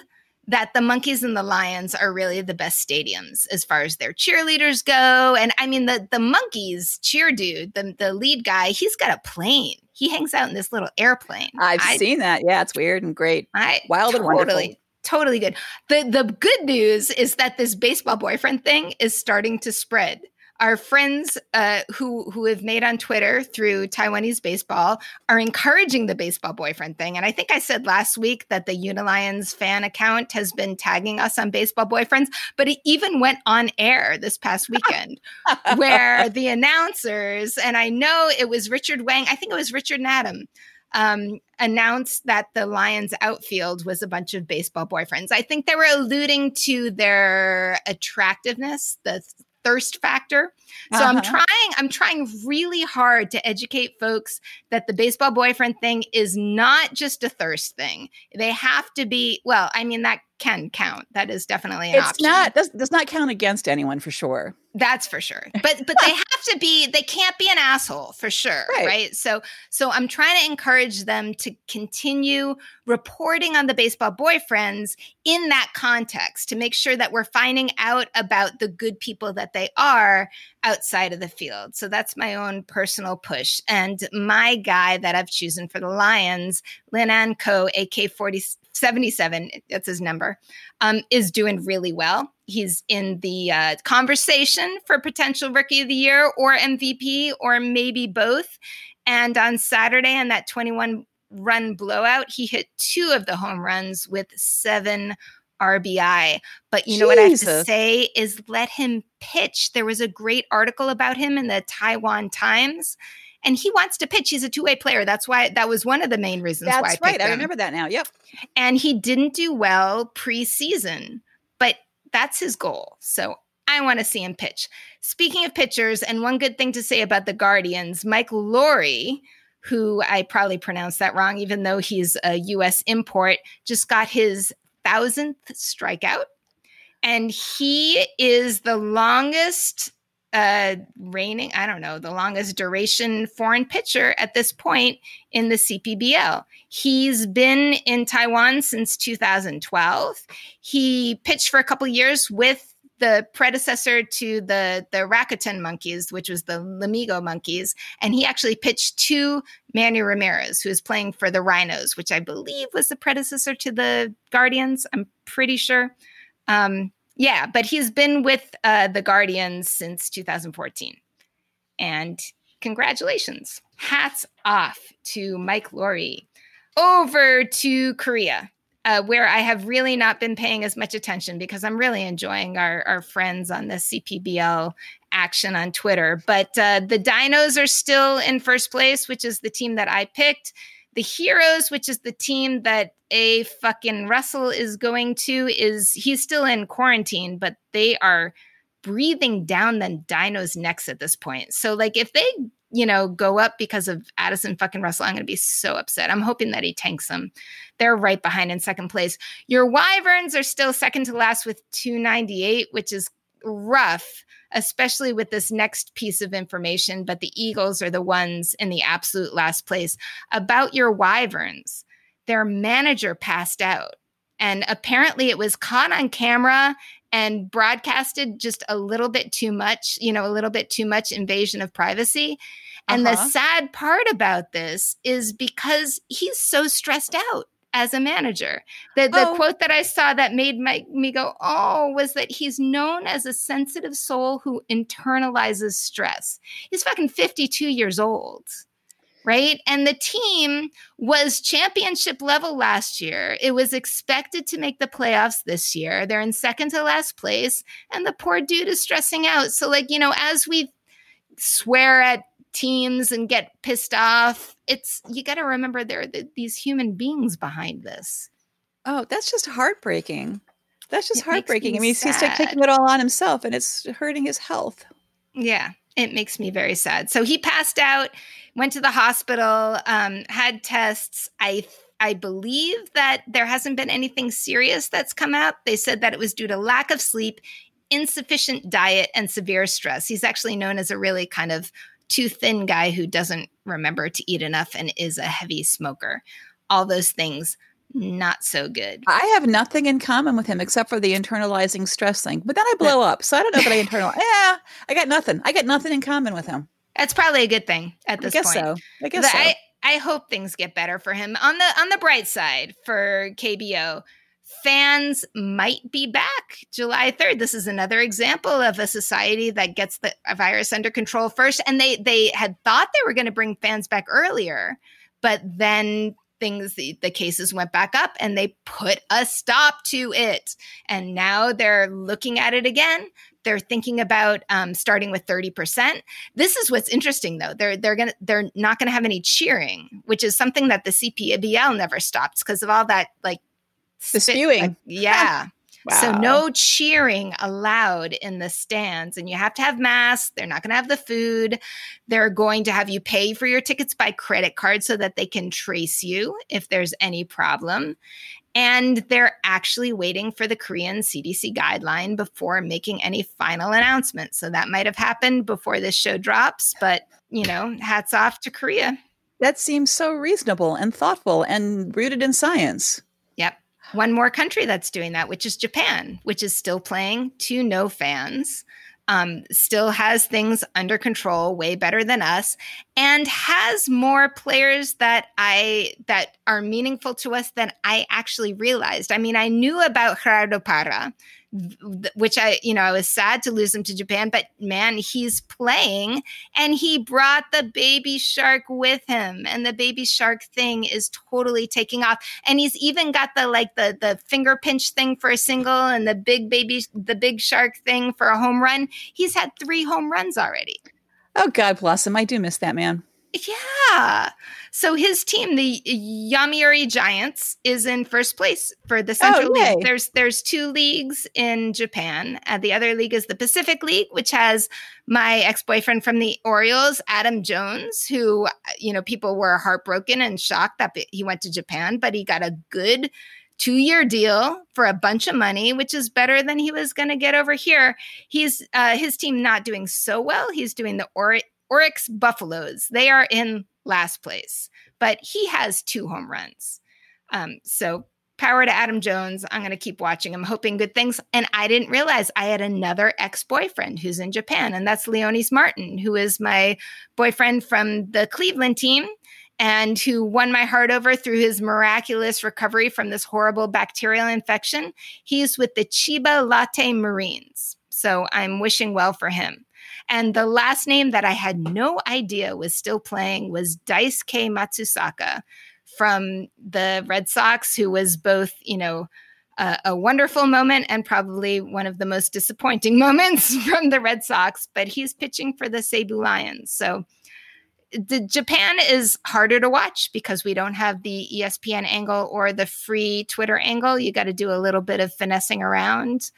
that the monkeys and the lions are really the best stadiums as far as their cheerleaders go. And I mean, the the monkeys cheer dude, the the lead guy, he's got a plane. He hangs out in this little airplane. I've I, seen that. Yeah, it's weird and great. I Wild and totally, wonderful. totally good. The the good news is that this baseball boyfriend thing is starting to spread. Our friends uh, who who have made on Twitter through Taiwanese baseball are encouraging the baseball boyfriend thing, and I think I said last week that the Unilions fan account has been tagging us on baseball boyfriends, but it even went on air this past weekend *laughs* where the announcers, and I know it was Richard Wang, I think it was Richard and Adam, um, announced that the Lions outfield was a bunch of baseball boyfriends. I think they were alluding to their attractiveness, the thirst factor. So I'm Uh-huh. trying, I'm trying really hard to educate folks that the baseball boyfriend thing is not just a thirst thing. They have to be, well, I mean, that can count. That is definitely an It's option. not does, does not count against anyone for sure. That's for sure. *laughs* But but they have to be they can't be an asshole for sure, Right. right. So so I'm trying to encourage them to continue reporting on the baseball boyfriends in that context to make sure that we're finding out about the good people that they are outside of the field. So that's my own personal push. And my guy that I've chosen for the Lions, Lin Anko, AK 4077, that's his number, um, is doing really well. He's in the uh, conversation for potential rookie of the year or MVP or maybe both. And on Saturday, in that 21 run blowout, he hit two of the home runs with seven RBI. But you know what I have to say is let him pitch. There was a great article about him in the Taiwan Times. And he wants to pitch. He's a two-way player. That's why that was one of the main reasons why That's right. I him remember that now. Yep. and he didn't do well preseason, but that's his goal. So I want to see him pitch. Speaking of pitchers, and one good thing to say about the Guardians, Mike Loree, who I probably pronounced that wrong, even though he's a US import, just got his thousandth strikeout. And he is the longest uh, reigning, I don't know, the longest duration foreign pitcher at this point in the CPBL. He's been in Taiwan since 2012. He pitched for a couple years with the predecessor to the the Rakuten monkeys, which was the Lamigo monkeys, and he actually pitched to Manny Ramirez, who is playing for the Rhinos, which I believe was the predecessor to the Guardians. I'm pretty sure. Um, yeah, but he's been with uh, the Guardians since 2014, and congratulations, hats off to Mike Loree. Over to Korea uh, where I have really not been paying as much attention because I'm really enjoying our, our friends on the CPBL action on Twitter. But uh, the Dinos are still in first place, which is the team that I picked. The Heroes, which is the team that a fucking Russell is going to, is he's still in quarantine, but they are breathing down the Dinos' necks at this point. So, like, if they you know, go up because of Addison fucking Russell, I'm going to be so upset. I'm hoping that he tanks them. They're right behind in second place. Your Wyverns are still second to last with 298, which is rough, especially with this next piece of information. But the Eagles are the ones in the absolute last place. About your Wyverns, their manager passed out. And apparently it was caught on camera and broadcasted just a little bit too much, you know, a little bit too much invasion of privacy. And uh-huh. the sad part about this is because he's so stressed out as a manager. The, the oh. quote that I saw that made my, me go, oh, was that he's known as a sensitive soul who internalizes stress. He's fucking 52 years old right? And the team was championship level last year. It was expected to make the playoffs this year. They're in second to last place, and the poor dude is stressing out. So, like, you know, as we swear at teams and get pissed off, it's you got to remember there are the, these human beings behind this. Oh, that's just heartbreaking. That's just it heartbreaking. I mean, sad. he's taking it all on himself and it's hurting his health. Yeah, it makes me very sad. So he passed out went to the hospital, um, had tests. I I believe that there hasn't been anything serious that's come out. They said that it was due to lack of sleep, insufficient diet, and severe stress. He's actually known as a really kind of too thin guy who doesn't remember to eat enough and is a heavy smoker. All those things not so good. I have nothing in common with him except for the internalizing stress thing. But then I blow up. So I don't know that I internalize. yeah, I got nothing. I got nothing in common with him. That's probably a good thing at this point. I guess point. So. I guess so. I, I hope things get better for him. On the on the bright side for KBO, fans might be back July 3rd. This is another example of a society that gets the virus under control first. And they they had thought they were going to bring fans back earlier, but then things the, the cases went back up and they put a stop to it. And now they're looking at it again they're thinking about um, starting with 30%. This is what's interesting though. They're they're gonna they're not gonna have any cheering, which is something that the CPBL never stops because of all that like the spewing. Like, yeah. Wow. So no cheering allowed in the stands and you have to have masks. They're not going to have the food. They're going to have you pay for your tickets by credit card so that they can trace you if there's any problem. And they're actually waiting for the Korean CDC guideline before making any final announcement. So that might have happened before this show drops, but you know, hats off to Korea. That seems so reasonable and thoughtful and rooted in science. One more country that's doing that, which is Japan, which is still playing to no fans um, still has things under control way better than us and has more players that i that are meaningful to us than i actually realized. I mean i knew about gerardo parra which I, you know, I was sad to lose him to Japan, but man, he's playing and he brought the baby shark with him. And the baby shark thing is totally taking off. And he's even got the like the the finger pinch thing for a single and the big baby the big shark thing for a home run. He's had three home runs already. Oh God bless him. I do miss that man. Yeah. So his team, the Yomiuri Giants, is in first place for the Central oh, League. There's there's two leagues in Japan. Uh, the other league is the Pacific League, which has my ex-boyfriend from the Orioles, Adam Jones, who you know people were heartbroken and shocked that he went to Japan, but he got a good two year deal for a bunch of money, which is better than he was going to get over here. He's uh, his team not doing so well. He's doing the or- Orix Buffaloes. They are in last place, but he has two home runs. Um, so power to Adam Jones. I'm going to keep watching. I'm hoping good things. And I didn't realize I had another ex boyfriend who's in Japan, and that's Leonys Martin, who is my boyfriend from the Cleveland team and who won my heart over through his miraculous recovery from this horrible bacterial infection. He's with the Chiba Lotte Marines. So I'm wishing well for him. And the last name that I had no idea was still playing was Daisuke Matsuzaka from the Red Sox, who was both, you know, a, a, wonderful moment and probably one of the most disappointing *laughs* moments from the Red Sox, but he's pitching for the Seibu Lions. So the Japan is harder to watch because we don't have the ESPN angle or the free Twitter angle. You got to do a little bit of finessing around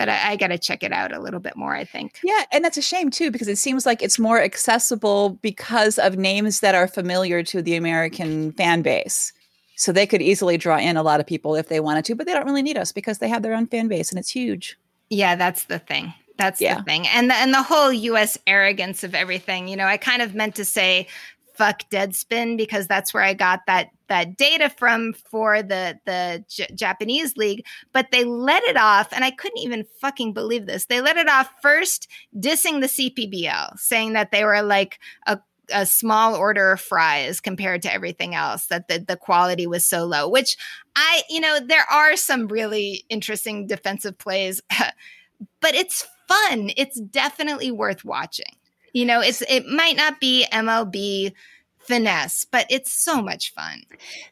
but I, I got to check it out a little bit more, I think. Yeah. And that's a shame too, because it seems like it's more accessible because of names that are familiar to the American fan base. So they could easily draw in a lot of people if they wanted to, but they don't really need us because they have their own fan base and it's huge. Yeah, that's the thing. That's yeah. the thing. And the, and the whole US arrogance of everything. You know, I kind of meant to say fuck Deadspin because that's where I got that that data from for the the J- Japanese league, but they let it off, and I couldn't even fucking believe this. They let it off first, dissing the CPBL, saying that they were like a a small order of fries compared to everything else that the, the quality was so low which i you know there are some really interesting defensive plays *laughs* but it's fun it's definitely worth watching you know, it's it might not be MLB finesse, but it's so much fun.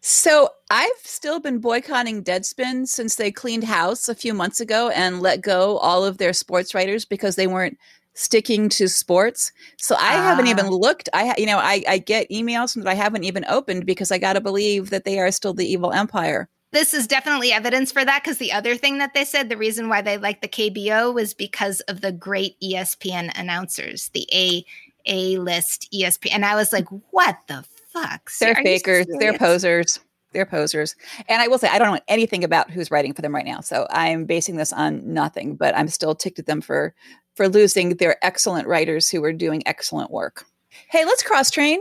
So I've still been boycotting Deadspin since they cleaned house a few months ago and let go all of their sports writers because they weren't sticking to sports. So I haven't even ah. looked. I you know I, I get emails that I haven't even opened because I got to believe that they are still the evil empire this is definitely evidence for that because the other thing that they said, the reason why they liked the KBO was because of the great ESPN announcers, the A A list ESPN. And I was like, what the fuck? They're Are fakers. They're posers. They're posers. And I will say, I don't know anything about who's writing for them right now. So I'm basing this on nothing, but I'm still ticked at them for for losing their excellent writers who are doing excellent work. Hey, let's cross train.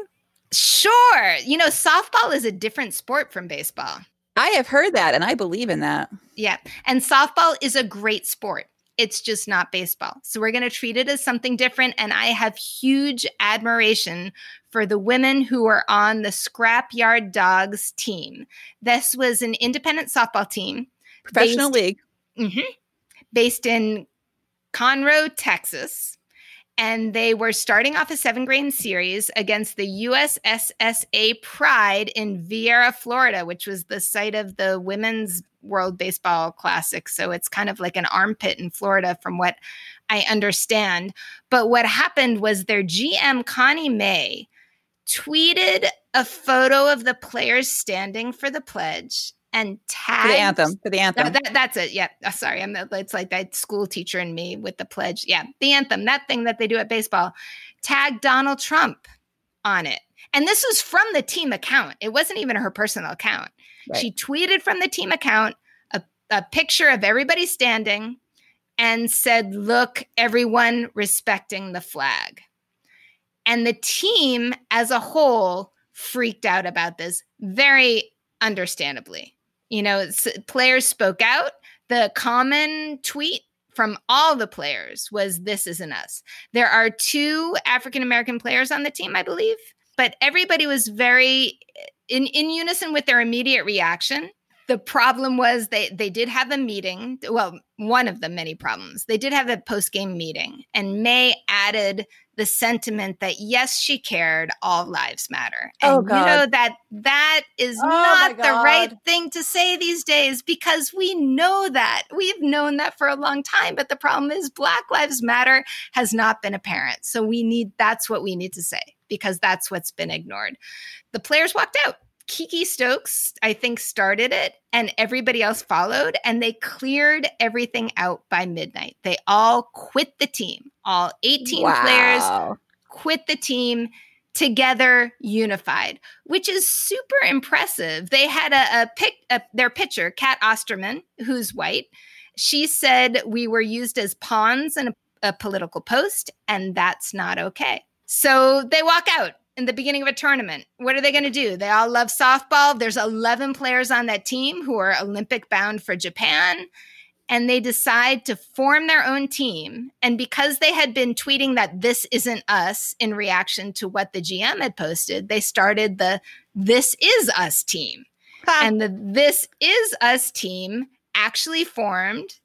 Sure. You know, softball is a different sport from baseball. I have heard that and I believe in that. Yeah. And softball is a great sport. It's just not baseball. So we're going to treat it as something different. And I have huge admiration for the women who are on the Scrapyard Dogs team. This was an independent softball team, professional based, league, mm-hmm, based in Conroe, Texas and they were starting off a seven game series against the USSSA Pride in Viera, Florida, which was the site of the Women's World Baseball Classic. So it's kind of like an armpit in Florida, from what I understand. But what happened was their GM, Connie May, tweeted a photo of the players standing for the pledge and tag for the anthem for the anthem. that, that's it. Yeah, oh, sorry, I'm. Uh, it's like that school teacher in me with the pledge. Yeah, the anthem, that thing that they do at baseball. Tag Donald Trump on it, and this was from the team account. It wasn't even her personal account. Right. She tweeted from the team account a, a picture of everybody standing and said, "Look, everyone respecting the flag." And the team as a whole freaked out about this very understandably you know, players spoke out. The common tweet from all the players was this isn't us. There are two African American players on the team, I believe, but everybody was very in, in unison with their immediate reaction. The problem was they they did have a meeting. Well, one of the many problems. They did have a post game meeting, and May added the sentiment that yes, she cared. All lives matter. Oh, and oh, God. you know that that is oh, not the right thing to say these days because we know that we've known that for a long time. But the problem is, Black Lives Matter has not been apparent. So we need that's what we need to say because that's what's been ignored. The players walked out Kiki Stokes, I think, started it and everybody else followed, and they cleared everything out by midnight. They all quit the team. All 18 wow. players quit the team. together unified, which is super impressive. They had a, a pick a, their pitcher, Cat Osterman, who's white. She said we were used as pawns in a, a political post, and that's not okay. So they walk out in the beginning of a tournament. What are they going to do? They all love softball. There's 11 players on that team who are Olympic bound for Japan and they decide to form their own team. And because they had been tweeting that this isn't us in reaction to what the GM had posted, they started the This Is Us team. And the This Is Us team actually formed.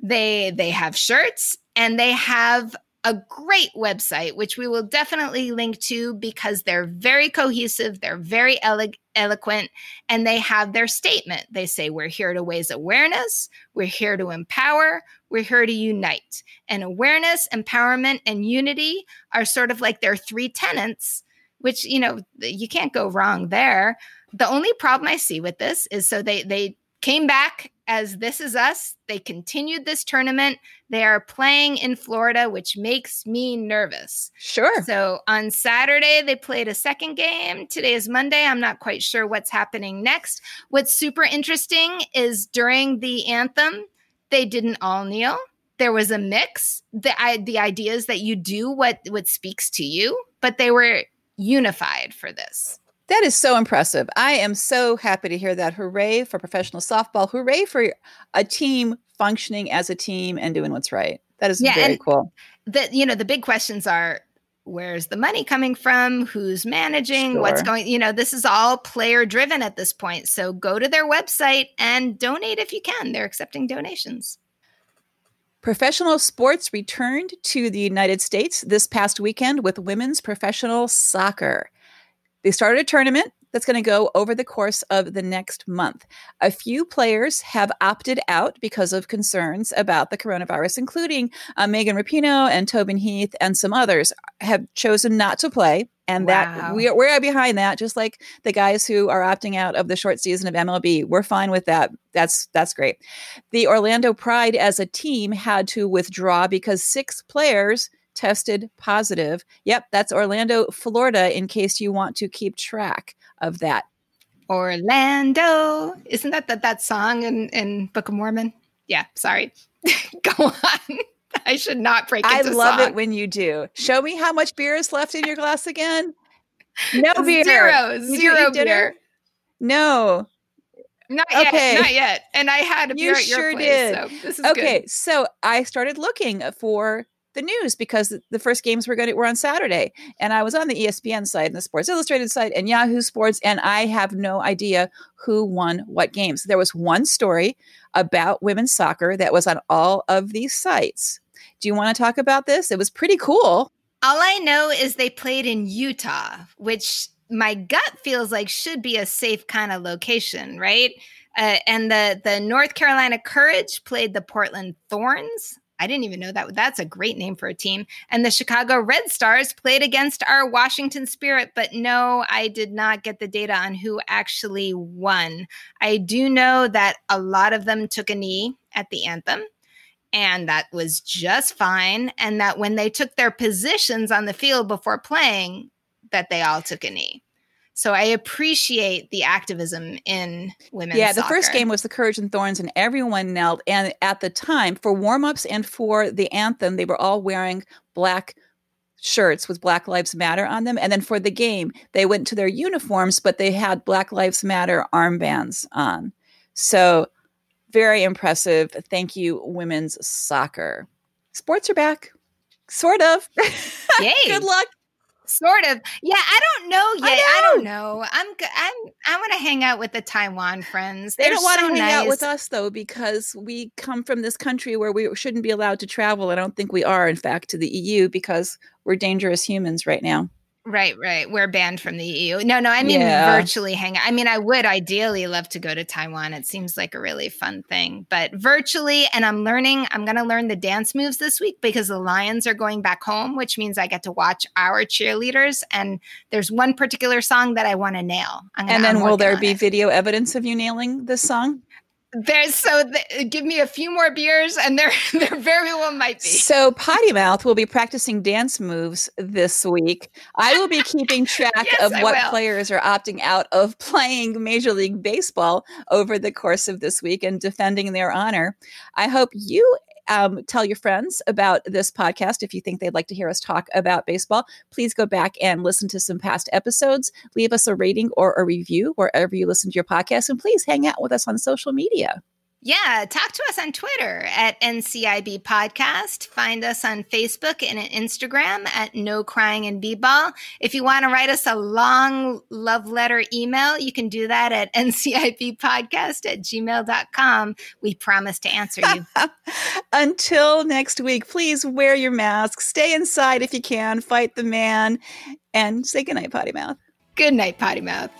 They they have shirts and they have a great website, which we will definitely link to because they're very cohesive, they're very ele- eloquent, and they have their statement. They say, We're here to raise awareness, we're here to empower, we're here to unite. And awareness, empowerment, and unity are sort of like their three tenets, which, you know, you can't go wrong there. The only problem I see with this is so they, they, came back as This Is Us. They continued this tournament. They are playing in Florida, which makes me nervous. Sure. So on Saturday, they played a second game. Today is Monday. I'm not quite sure what's happening next. What's super interesting is during the anthem, they didn't all kneel. There was a mix. The, I, the idea is that you do what, what speaks to you, but they were unified for this. That is so impressive. I am so happy to hear that. Hooray for professional softball. Hooray for a team functioning as a team and doing what's right. That is yeah, very cool. The you know, the big questions are where's the money coming from? Who's managing? Sure. What's going, you know, this is all player driven at this point. So go to their website and donate if you can. They're accepting donations. Professional sports returned to the United States this past weekend with women's professional soccer. They started a tournament that's going to go over the course of the next month. A few players have opted out because of concerns about the coronavirus, including uh, Megan Rapinoe and Tobin Heath, and some others have chosen not to play. And wow. that we, we're behind that, just like the guys who are opting out of the short season of MLB. We're fine with that. That's that's great. The Orlando Pride as a team had to withdraw because six players tested positive. Yep, that's Orlando, Florida, in case you want to keep track of that. Orlando. Isn't that that, that song in, in Book of Mormon? Yeah, sorry. *laughs* Go on. I should not break I love song. it when you do. Show me how much beer is left in your glass again. No *laughs* beer. Zero. Did zero beer. No. Not yet. Not yet. And I had a beer you at your sure place, did. So this is okay. Good. So I started looking for the news because the first games were going to were on Saturday, and I was on the ESPN side and the Sports Illustrated side and Yahoo Sports, and I have no idea who won what games. There was one story about women's soccer that was on all of these sites. Do you want to talk about this? It was pretty cool. All I know is they played in Utah, which my gut feels like should be a safe kind of location, right? Uh, and the the North Carolina Courage played the Portland Thorns. I didn't even know that. That's a great name for a team. And the Chicago Red Stars played against our Washington Spirit, but no, I did not get the data on who actually won. I do know that a lot of them took a knee at the anthem and that was just fine and that when they took their positions on the field before playing that they all took a knee so I appreciate the activism in women's Yeah, the soccer. first game was the Courage and Thorns, and everyone knelt. And at the time, for warm-ups and for the anthem, they were all wearing black shirts with Black Lives Matter on them. And then for the game, they went to their uniforms, but they had Black Lives Matter armbands on. So very impressive. Thank you, women's soccer. Sports are back. Sort of. *laughs* Yay. Good luck sort of. Yeah, I don't know yet. I, know. I don't know. I'm I'm I want to hang out with the Taiwan friends. They're they do not want so to hang nice. out with us though because we come from this country where we shouldn't be allowed to travel. I don't think we are, in fact, to the EU because we're dangerous humans right now. Right, right. We're banned from the EU. No, no, I mean yeah. virtually hang out. I mean, I would ideally love to go to Taiwan. It seems like a really fun thing, but virtually, and I'm learning, I'm going to learn the dance moves this week because the Lions are going back home, which means I get to watch our cheerleaders. And there's one particular song that I want to nail. and then will there be it. video evidence of you nailing this song? There's so th- give me a few more beers, and there *laughs* there very well might be. So Potty Mouth will be practicing dance moves this week. I will be keeping *laughs* track yes, of what players are opting out of *laughs* playing Major League Baseball over the course of this week and defending their honor. I hope you um, tell your friends about this podcast if you think they'd like to hear us talk about baseball. Please go back and listen to some past episodes. Leave us a rating or a review wherever you listen to your podcast. And please hang out with us on social media. Yeah, talk to us on Twitter at NCIB Podcast. Find us on Facebook and Instagram at No Crying in B-Ball. If you want to write us a long love letter email, you can do that at *laughs* ncibpodcast at gmail.com. We promise to answer you. *laughs* Until next week, please wear your mask, stay inside if you can, fight the man, and say goodnight, Potty Mouth. Good night, Potty Mouth.